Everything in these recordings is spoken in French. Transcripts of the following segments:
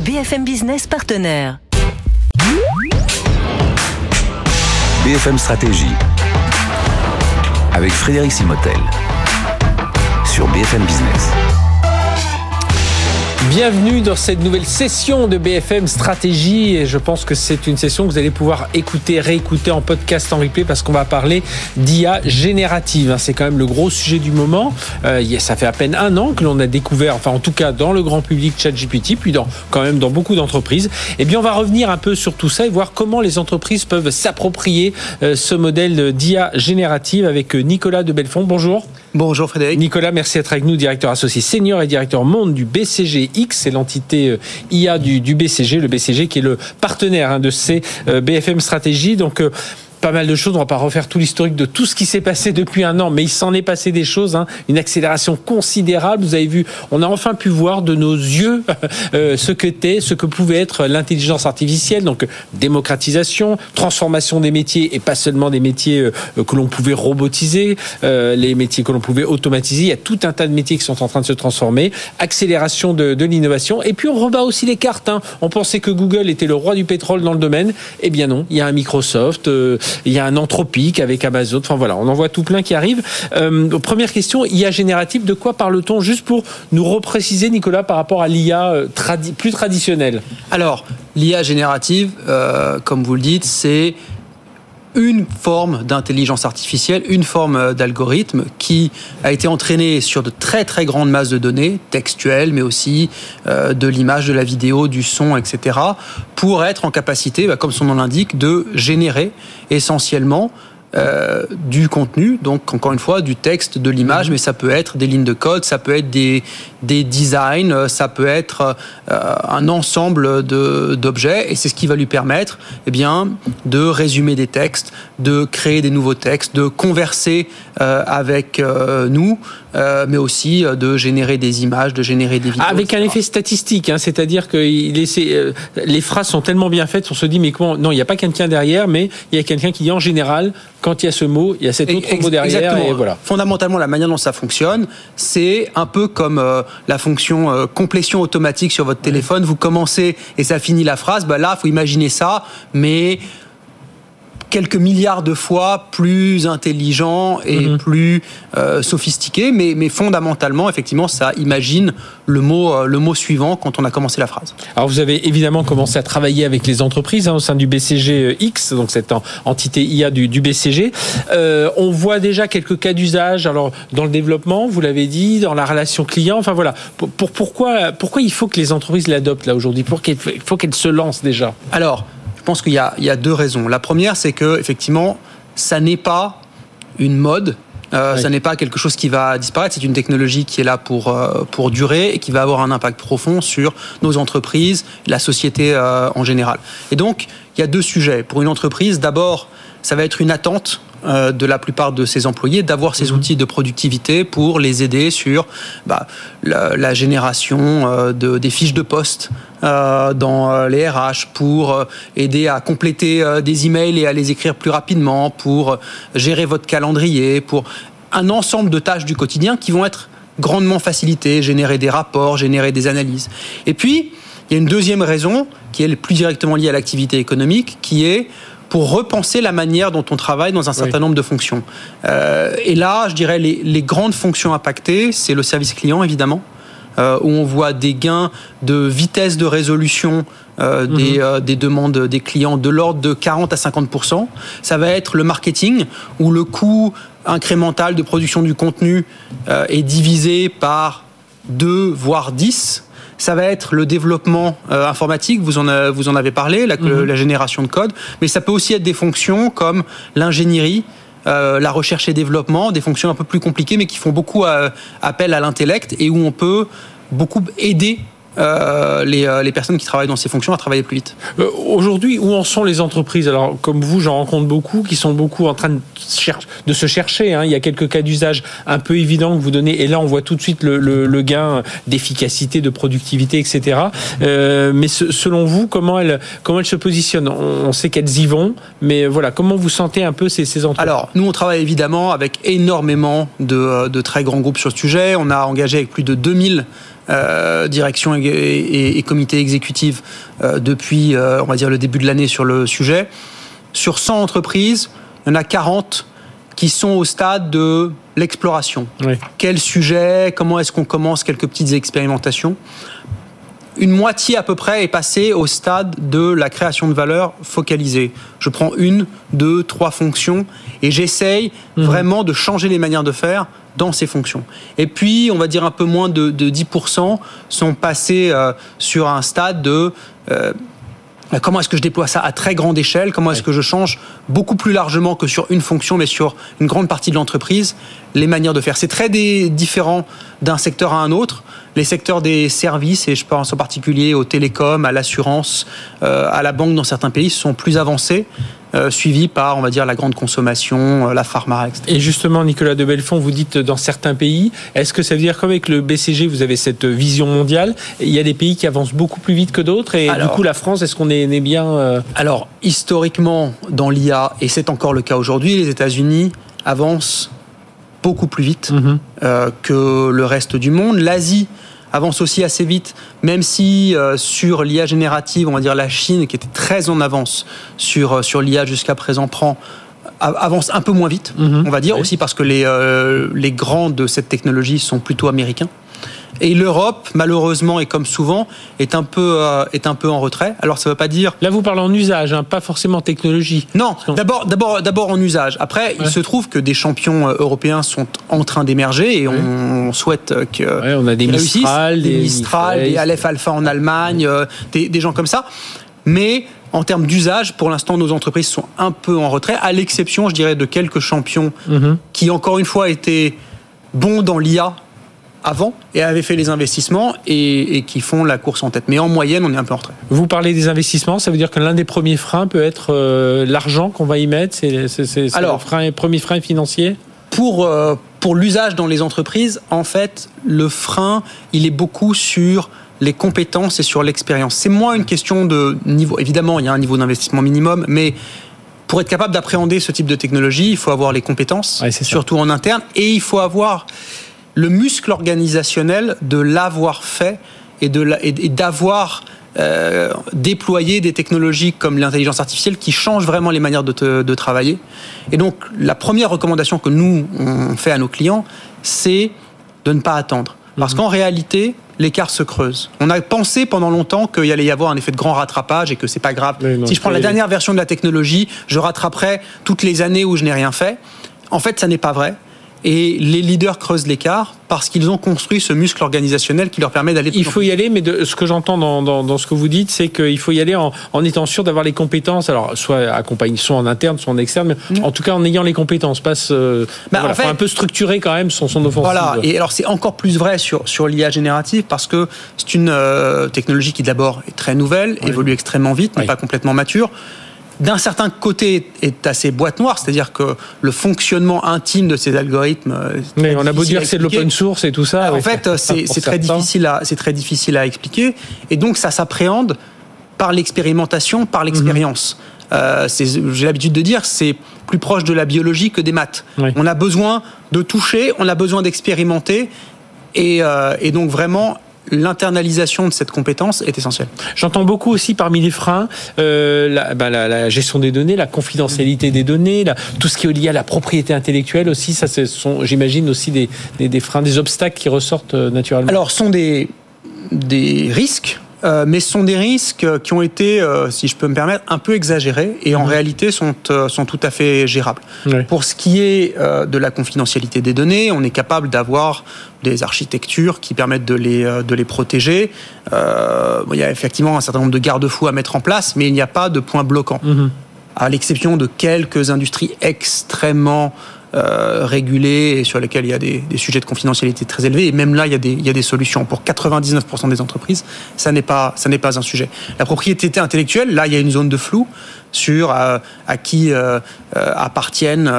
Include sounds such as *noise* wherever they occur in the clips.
BFM Business partenaire. BFM Stratégie. Avec Frédéric Simotel. Sur BFM Business. Bienvenue dans cette nouvelle session de BFM Stratégie et je pense que c'est une session que vous allez pouvoir écouter, réécouter en podcast, en replay parce qu'on va parler d'IA générative. Hein. C'est quand même le gros sujet du moment. Euh, ça fait à peine un an que l'on a découvert, enfin en tout cas dans le grand public ChatGPT, puis dans, quand même dans beaucoup d'entreprises. Et eh bien on va revenir un peu sur tout ça et voir comment les entreprises peuvent s'approprier euh, ce modèle d'IA générative avec euh, Nicolas de Belfond. Bonjour. Bonjour Frédéric. Nicolas, merci d'être avec nous, directeur associé senior et directeur monde du BCGX, c'est l'entité euh, IA du, BCG, le BCG qui est le partenaire hein, de ces euh, BFM Stratégie. Donc euh, pas mal de choses. On va pas refaire tout l'historique de tout ce qui s'est passé depuis un an, mais il s'en est passé des choses. Hein. Une accélération considérable. Vous avez vu, on a enfin pu voir de nos yeux *laughs* euh, ce que était, ce que pouvait être l'intelligence artificielle. Donc démocratisation, transformation des métiers et pas seulement des métiers euh, que l'on pouvait robotiser, euh, les métiers que l'on pouvait automatiser. Il y a tout un tas de métiers qui sont en train de se transformer. Accélération de, de l'innovation. Et puis on rebat aussi les cartes. Hein. On pensait que Google était le roi du pétrole dans le domaine. Eh bien non, il y a un Microsoft il y a un anthropique avec Amazon. Enfin voilà, on en voit tout plein qui arrivent. Euh, première question, IA générative, de quoi parle-t-on? Juste pour nous repréciser, Nicolas, par rapport à l'IA euh, plus traditionnelle. Alors, l'IA générative, euh, comme vous le dites, c'est une forme d'intelligence artificielle, une forme euh, d'algorithme qui a été entraîné sur de très très grandes masses de données, textuelles, mais aussi euh, de l'image, de la vidéo, du son, etc., pour être en capacité, bah, comme son nom l'indique, de générer essentiellement euh, du contenu, donc encore une fois du texte, de l'image, mhm. mais ça peut être des lignes de code, ça peut être des, des designs, euh, ça peut être euh, un ensemble d'objets, et c'est ce qui va lui permettre eh bien, de résumer des textes, de créer des nouveaux textes, de converser avec nous, mais aussi de générer des images, de générer des vidéos. Avec un effet statistique, hein, c'est-à-dire que les phrases sont tellement bien faites, on se dit mais comment Non, il n'y a pas quelqu'un derrière, mais il y a quelqu'un qui dit en général quand il y a ce mot, il y a cet autre mot derrière. Et voilà. Fondamentalement, la manière dont ça fonctionne, c'est un peu comme euh, la fonction euh, complétion automatique sur votre téléphone. Vous commencez et ça finit la phrase. Bah là, faut imaginer ça, mais quelques milliards de fois plus intelligent et mhm. plus euh, sophistiqué, mais, mais fondamentalement, effectivement, ça imagine le mot, euh, le mot suivant quand on a commencé la phrase. Alors vous avez évidemment commencé à travailler avec les entreprises hein, au sein du BCG X, donc cette entité IA du, du BCG. Euh, on voit déjà quelques cas d'usage, alors dans le développement, vous l'avez dit, dans la relation client, enfin voilà. Pour, pourquoi, pourquoi il faut que les entreprises l'adoptent là aujourd'hui? Pour qu'il faut qu'elles se lancent déjà? Alors, je pense qu'il y, a deux raisons. La première, c'est que effectivement, ça n'est pas une mode. Euh, Ça n'est pas quelque chose qui va disparaître. C'est une technologie qui est là pour euh, pour durer et qui va avoir un impact profond sur nos entreprises, la société euh, en général. Et donc, il y a deux sujets. Pour une entreprise, d'abord, ça va être une attente euh, de la plupart de ses employés d'avoir ces mhm. outils de productivité pour les aider sur bah, la, génération euh, de, des fiches de poste euh, dans les RH, pour aider à compléter des emails et à les écrire plus rapidement, pour gérer votre calendrier, pour un ensemble de tâches du quotidien qui vont être grandement facilitées, générer des rapports, générer des analyses. Et puis, il y a une deuxième raison qui est plus directement liée à l'activité économique, qui est pour repenser la manière dont on travaille dans un certain nombre de fonctions. Euh, et là, je dirais les, les grandes fonctions impactées, c'est le service client évidemment. Euh, où on voit des gains de vitesse de résolution euh, mhm. des, euh, des, demandes des clients de l'ordre de 40 à 50% Ça va être le marketing, où le coût incrémental de production du contenu euh, est divisé par 2 voire 10 ça va être le développement euh, informatique, vous en, vous en avez parlé, mhm. la, génération de code, mais ça peut aussi être des fonctions comme l'ingénierie, euh, la recherche et développement, des fonctions un peu plus compliquées, mais qui font beaucoup euh, appel à l'intellect et où on peut beaucoup aider euh, les, euh, les, personnes qui travaillent dans ces fonctions à travailler plus vite. Euh, aujourd'hui, où en sont les entreprises? Alors, comme vous, j'en rencontre beaucoup qui sont beaucoup en train de, de se chercher. Hein. Il y a quelques cas d'usage un peu évidents que vous donnez, et là, on voit tout de suite le, le, le gain d'efficacité, de productivité, etc. Euh, mais selon vous, comment elles, comment elles se positionnent? On, sait qu'elles y vont, mais voilà, comment vous sentez un peu ces, ces entreprises? Alors, nous, on travaille évidemment avec énormément de, de très grands groupes sur ce sujet. On a engagé avec plus de 2000 direction et, comité exécutif depuis, on va dire, le début de l'année sur le sujet. Sur 100 entreprises, il y en a 40 qui sont au stade de l'exploration. Quel sujet Comment est-ce qu'on commence quelques petites expérimentations une moitié à peu près est passée au stade de la création de valeur focalisée. Je prends une, deux, trois fonctions et j'essaye mhm. vraiment de changer les manières de faire dans ces fonctions. Et puis, on va dire un peu moins de, 10% sont passés euh, sur un stade de euh, comment est-ce que je déploie ça à très grande échelle? Comment est-ce que je change beaucoup plus largement que sur une fonction, mais sur une grande partie de l'entreprise, les manières de faire? C'est très différent d'un secteur à un autre les secteurs des services, et je pense en particulier aux télécoms, à l'assurance, euh, à la banque dans certains pays, sont plus avancés. Euh, suivis par, on va dire, la grande consommation, euh, la pharma, etc. Et justement, Nicolas de Belfond, vous dites dans certains pays, est-ce que ça veut dire qu'avec le BCG, vous avez cette vision mondiale Il y a des pays qui avancent beaucoup plus vite que d'autres, et du coup, la France, est-ce qu'on est, bien Alors, historiquement, dans l'IA, et c'est encore le cas aujourd'hui, les États-Unis avancent beaucoup plus vite mhm. que le reste du monde. L'Asie avance aussi assez vite, même si euh, sur l'IA générative, on va dire la Chine, qui était très en avance sur, euh, sur l'IA jusqu'à présent, prend avance un peu moins vite, mhm. on va dire, aussi parce que les, euh, les grands de cette technologie sont plutôt américains. Et l'Europe, malheureusement, et comme souvent, est un peu, euh, est un peu en retrait. Alors, ça ne veut pas dire. Là, vous parlez en usage, hein, pas forcément technologie. Non, d'abord, d'abord, d'abord en usage. Après, il se trouve que des champions euh, européens sont en train d'émerger et on, souhaite que. Ouais, on a des Mistral, des, Mistral, des Aleph Alpha en Allemagne, euh, des, des gens comme ça. Mais en termes d'usage, pour l'instant, nos entreprises sont un peu en retrait, à l'exception, je dirais, de quelques champions mhm. qui, encore une fois, étaient bons dans l'IA avant et avaient fait les investissements et, qui font la course en tête. Mais en moyenne, on est un peu en retrait. Vous parlez des investissements, ça veut dire que l'un des premiers freins peut être euh, l'argent qu'on va y mettre C'est Alors, le frein, premier frein financier? Pour, euh, pour l'usage dans les entreprises, en fait, le frein, il est beaucoup sur les compétences et sur l'expérience. C'est moins une question de niveau. Évidemment, il y a un niveau d'investissement minimum, mais pour être capable d'appréhender ce type de technologie, il faut avoir les compétences, surtout en interne, et il faut avoir le muscle organisationnel de l'avoir fait et d'avoir euh, déployé des technologies comme l'intelligence artificielle qui changent vraiment les manières de, travailler. Et donc, la première recommandation que nous, on fait à nos clients, c'est de ne pas attendre. Parce mhm. qu'en réalité, l'écart se creuse. On a pensé pendant longtemps qu'il allait y avoir un effet de grand rattrapage et que c'est pas grave. si je prends la dernière version de la technologie, je rattraperai toutes les années où je n'ai rien fait. En fait, ça n'est pas vrai. Et les leaders creusent l'écart parce qu'ils ont construit ce muscle organisationnel qui leur permet d'aller. Il faut y aller, mais de, ce que j'entends dans, dans, dans, ce que vous dites, c'est qu'il faut y aller en, en étant sûr d'avoir les compétences. Alors, soit accompagné, soit en interne, soit en externe, mais mm. en tout cas en ayant les compétences. Passe, euh, bah, en fait, un peu structurer quand même son, son offensive. Voilà. Et alors, c'est encore plus vrai sur sur l'IA générative parce que c'est une euh, technologie qui d'abord est très nouvelle, évolue extrêmement vite, n'est pas complètement mature d'un certain côté est assez boîte noire, c'est-à-dire que le fonctionnement intime de ces algorithmes. Euh, Mais on a beau dire que c'est de l'open source et tout ça. En fait, c'est *laughs* très difficile à c'est très difficile à expliquer, et donc ça s'appréhende par l'expérimentation, par l'expérience. Mhm. Euh, j'ai l'habitude de dire, c'est plus proche de la biologie que des maths. On a besoin de toucher, on a besoin d'expérimenter, et, euh, et donc vraiment l'internalisation de cette compétence est essentielle. J'entends beaucoup aussi parmi les freins euh, bah, la, gestion des données, la confidentialité des données, tout ce qui est lié à la propriété intellectuelle aussi. Ça, ce sont, j'imagine, aussi des, des, freins, des obstacles qui ressortent euh, naturellement. Alors, sont des, des risques euh, mais ce sont des risques qui ont été, euh, si je peux me permettre, un peu exagérés et en mhm. réalité sont, euh, sont tout à fait gérables. Pour ce qui est de la confidentialité des données, on est capable d'avoir des architectures qui permettent de les, de les protéger. il y a effectivement un certain nombre de garde-fous à mettre en place, mais il n'y a pas de point bloquant. Mhm. À l'exception de quelques industries extrêmement euh, régulés et sur lesquels il y a des, sujets de confidentialité très élevés. Et même là, il y a des, il y a des solutions. Pour 99% des entreprises, ça n'est pas, ça n'est pas un sujet. La propriété intellectuelle, là, il y a une zone de flou sur euh, à qui euh, appartiennent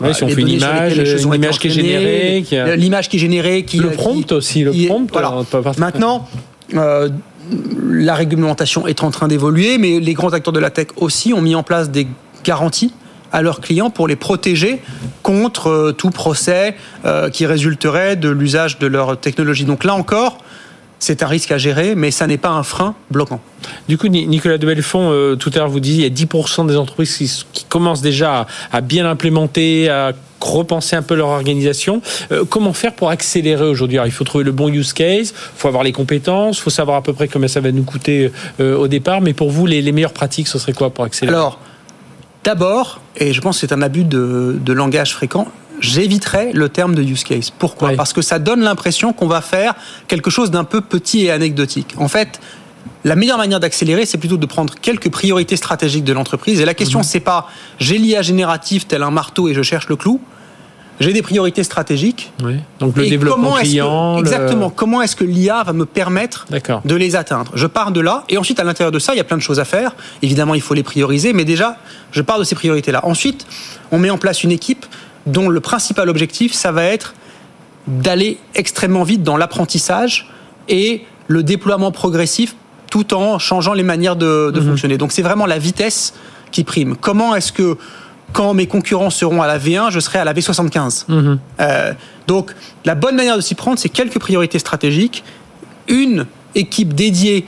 oui, si on fait une image, une image qui est générée, l'image qui est générée, qui le prompt aussi, le prompt. Voilà. Maintenant. la réglementation est en train d'évoluer, mais les grands acteurs de la tech aussi ont mis en place des garanties à leurs clients pour les protéger contre euh, tout procès euh, qui résulterait de l'usage de leur technologie. Donc là encore, c'est un risque à gérer, mais ça n'est pas un frein bloquant. Du coup, Nicolas de Belfond, euh, tout à l'heure, vous disiez il y a 10% des entreprises qui, commencent déjà à, bien l'implémenter, à repenser un peu leur organisation. Euh, comment faire pour accélérer aujourd'hui? Il faut trouver le bon use case, il faut avoir les compétences, il faut savoir à peu près combien ça va nous coûter euh, au départ. Mais pour vous, les, meilleures pratiques, ce serait quoi pour accélérer? Alors, d'abord, et je pense que c'est un abus de, de langage fréquent, j'éviterai le terme de use case. Pourquoi Parce que ça donne l'impression qu'on va faire quelque chose d'un peu petit et anecdotique. En fait, la meilleure manière d'accélérer, c'est plutôt de prendre quelques priorités stratégiques de l'entreprise. Et la question, mhm. c'est pas j'ai l'IA générative tel un marteau et je cherche le clou. J'ai des priorités stratégiques. Oui. Donc le développement client. exactement. Comment est-ce que l'IA va me permettre de les atteindre? Je pars de là. Et ensuite, à l'intérieur de ça, il y a plein de choses à faire. Évidemment, il faut les prioriser. Mais déjà, je pars de ces priorités-là. Ensuite, on met en place une équipe dont le principal objectif, ça va être d'aller extrêmement vite dans l'apprentissage et le déploiement progressif tout en changeant les manières de, mhm. fonctionner. Donc c'est vraiment la vitesse qui prime. Comment est-ce que quand mes concurrents seront à la V1, je serai à la V75 mhm. euh, Donc la bonne manière de s'y prendre, c'est quelques priorités stratégiques, une équipe dédiée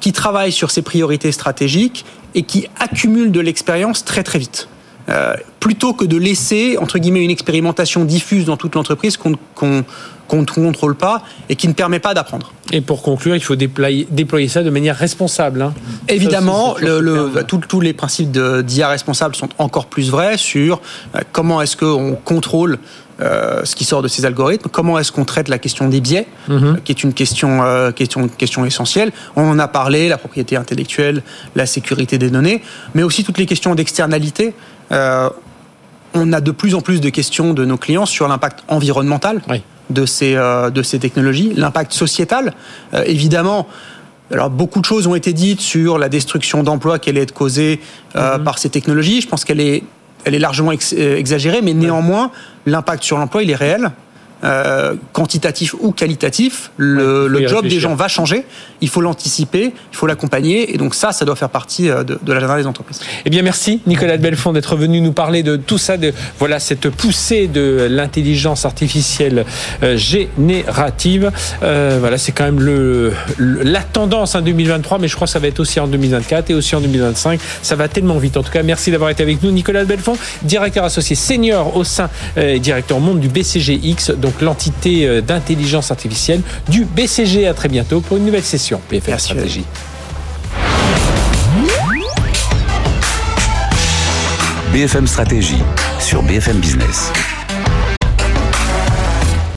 qui travaille sur ces priorités stratégiques et qui accumule de l'expérience très très vite. Euh, plutôt que de laisser entre guillemets une expérimentation diffuse dans toute l'entreprise qu'on qu'on ne contrôle pas et qui ne permet pas d'apprendre. Et pour conclure, il faut déployer, déployer ça de manière responsable. Hein. Évidemment, le, tous les principes d'IA responsable sont encore plus vrais sur euh, comment est-ce qu'on contrôle euh, ce qui sort de ces algorithmes, comment est-ce qu'on traite la question des biais, mhm. qui est une question, question, question essentielle. On en a parlé, la propriété intellectuelle, la sécurité des données, mais aussi toutes les questions d'externalité. Euh, on a de plus en plus de questions de nos clients sur l'impact environnemental de, ces, euh, de ces technologies, l'impact sociétal. Euh, évidemment, alors beaucoup de choses ont été dites sur la destruction d'emplois qu'elle est causée mhm. par ces technologies. Je pense qu'elle est, elle est largement exagérée, mais néanmoins, l'impact sur l'emploi, il est réel. Euh, quantitatif ou qualitatif, le, job des gens va changer. Il faut l'anticiper, il faut l'accompagner, et donc ça, ça doit faire partie euh, de, l'agenda des entreprises. Eh bien, merci Nicolas de Belfond d'être venu nous parler de tout ça, de voilà cette poussée de l'intelligence artificielle euh, générative. voilà, c'est quand même le, la tendance en 2023, mais je crois que ça va être aussi en 2024 et aussi en 2025. Ça va tellement vite. En tout cas, merci d'avoir été avec nous, Nicolas de Belfond, directeur associé senior au sein et directeur monde du BCGX. Donc l'entité euh, d'intelligence artificielle du BCG. À très bientôt pour une nouvelle session BFM Stratégie. BFM Stratégie sur BFM Business.